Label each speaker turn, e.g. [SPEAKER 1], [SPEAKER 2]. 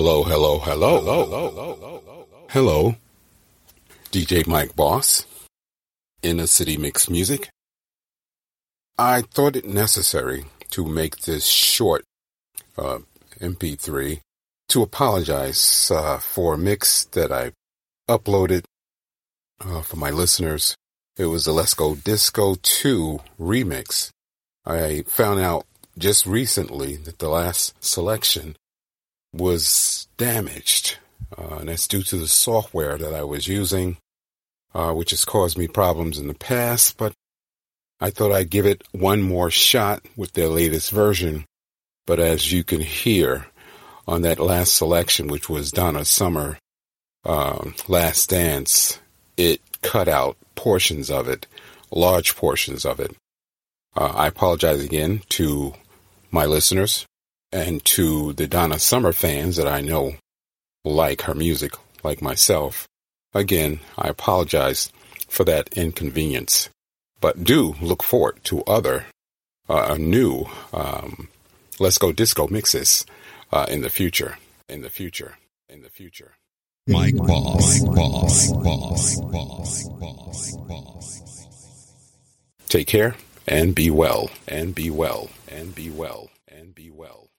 [SPEAKER 1] Hello, hello, hello, hello, hello. DJ Mike Boss, Inner City Mix Music. I thought it necessary to make this short uh, MP3 to apologize uh, for a mix that I uploaded uh, for my listeners. It was the Let's Go Disco 2 remix. I found out just recently that the last selection was damaged. Uh, and that's due to the software that I was using, uh, which has caused me problems in the past, but I thought I'd give it one more shot with their latest version. But as you can hear on that last selection, which was Donna Summer, um, Last Dance, it cut out portions of it, large portions of it. Uh, I apologize again to my listeners and to the Donna Summer fans that I know like her music, like myself. Again, I apologize for that inconvenience, but do look forward to other uh, new um, Let's Go Disco mixes uh, in the future. In the future. In the future.
[SPEAKER 2] Mike Boss, Mike Boss, Boss, Boss, Boss, Boss.
[SPEAKER 1] Take care and be well, and be well, and be well, and be well.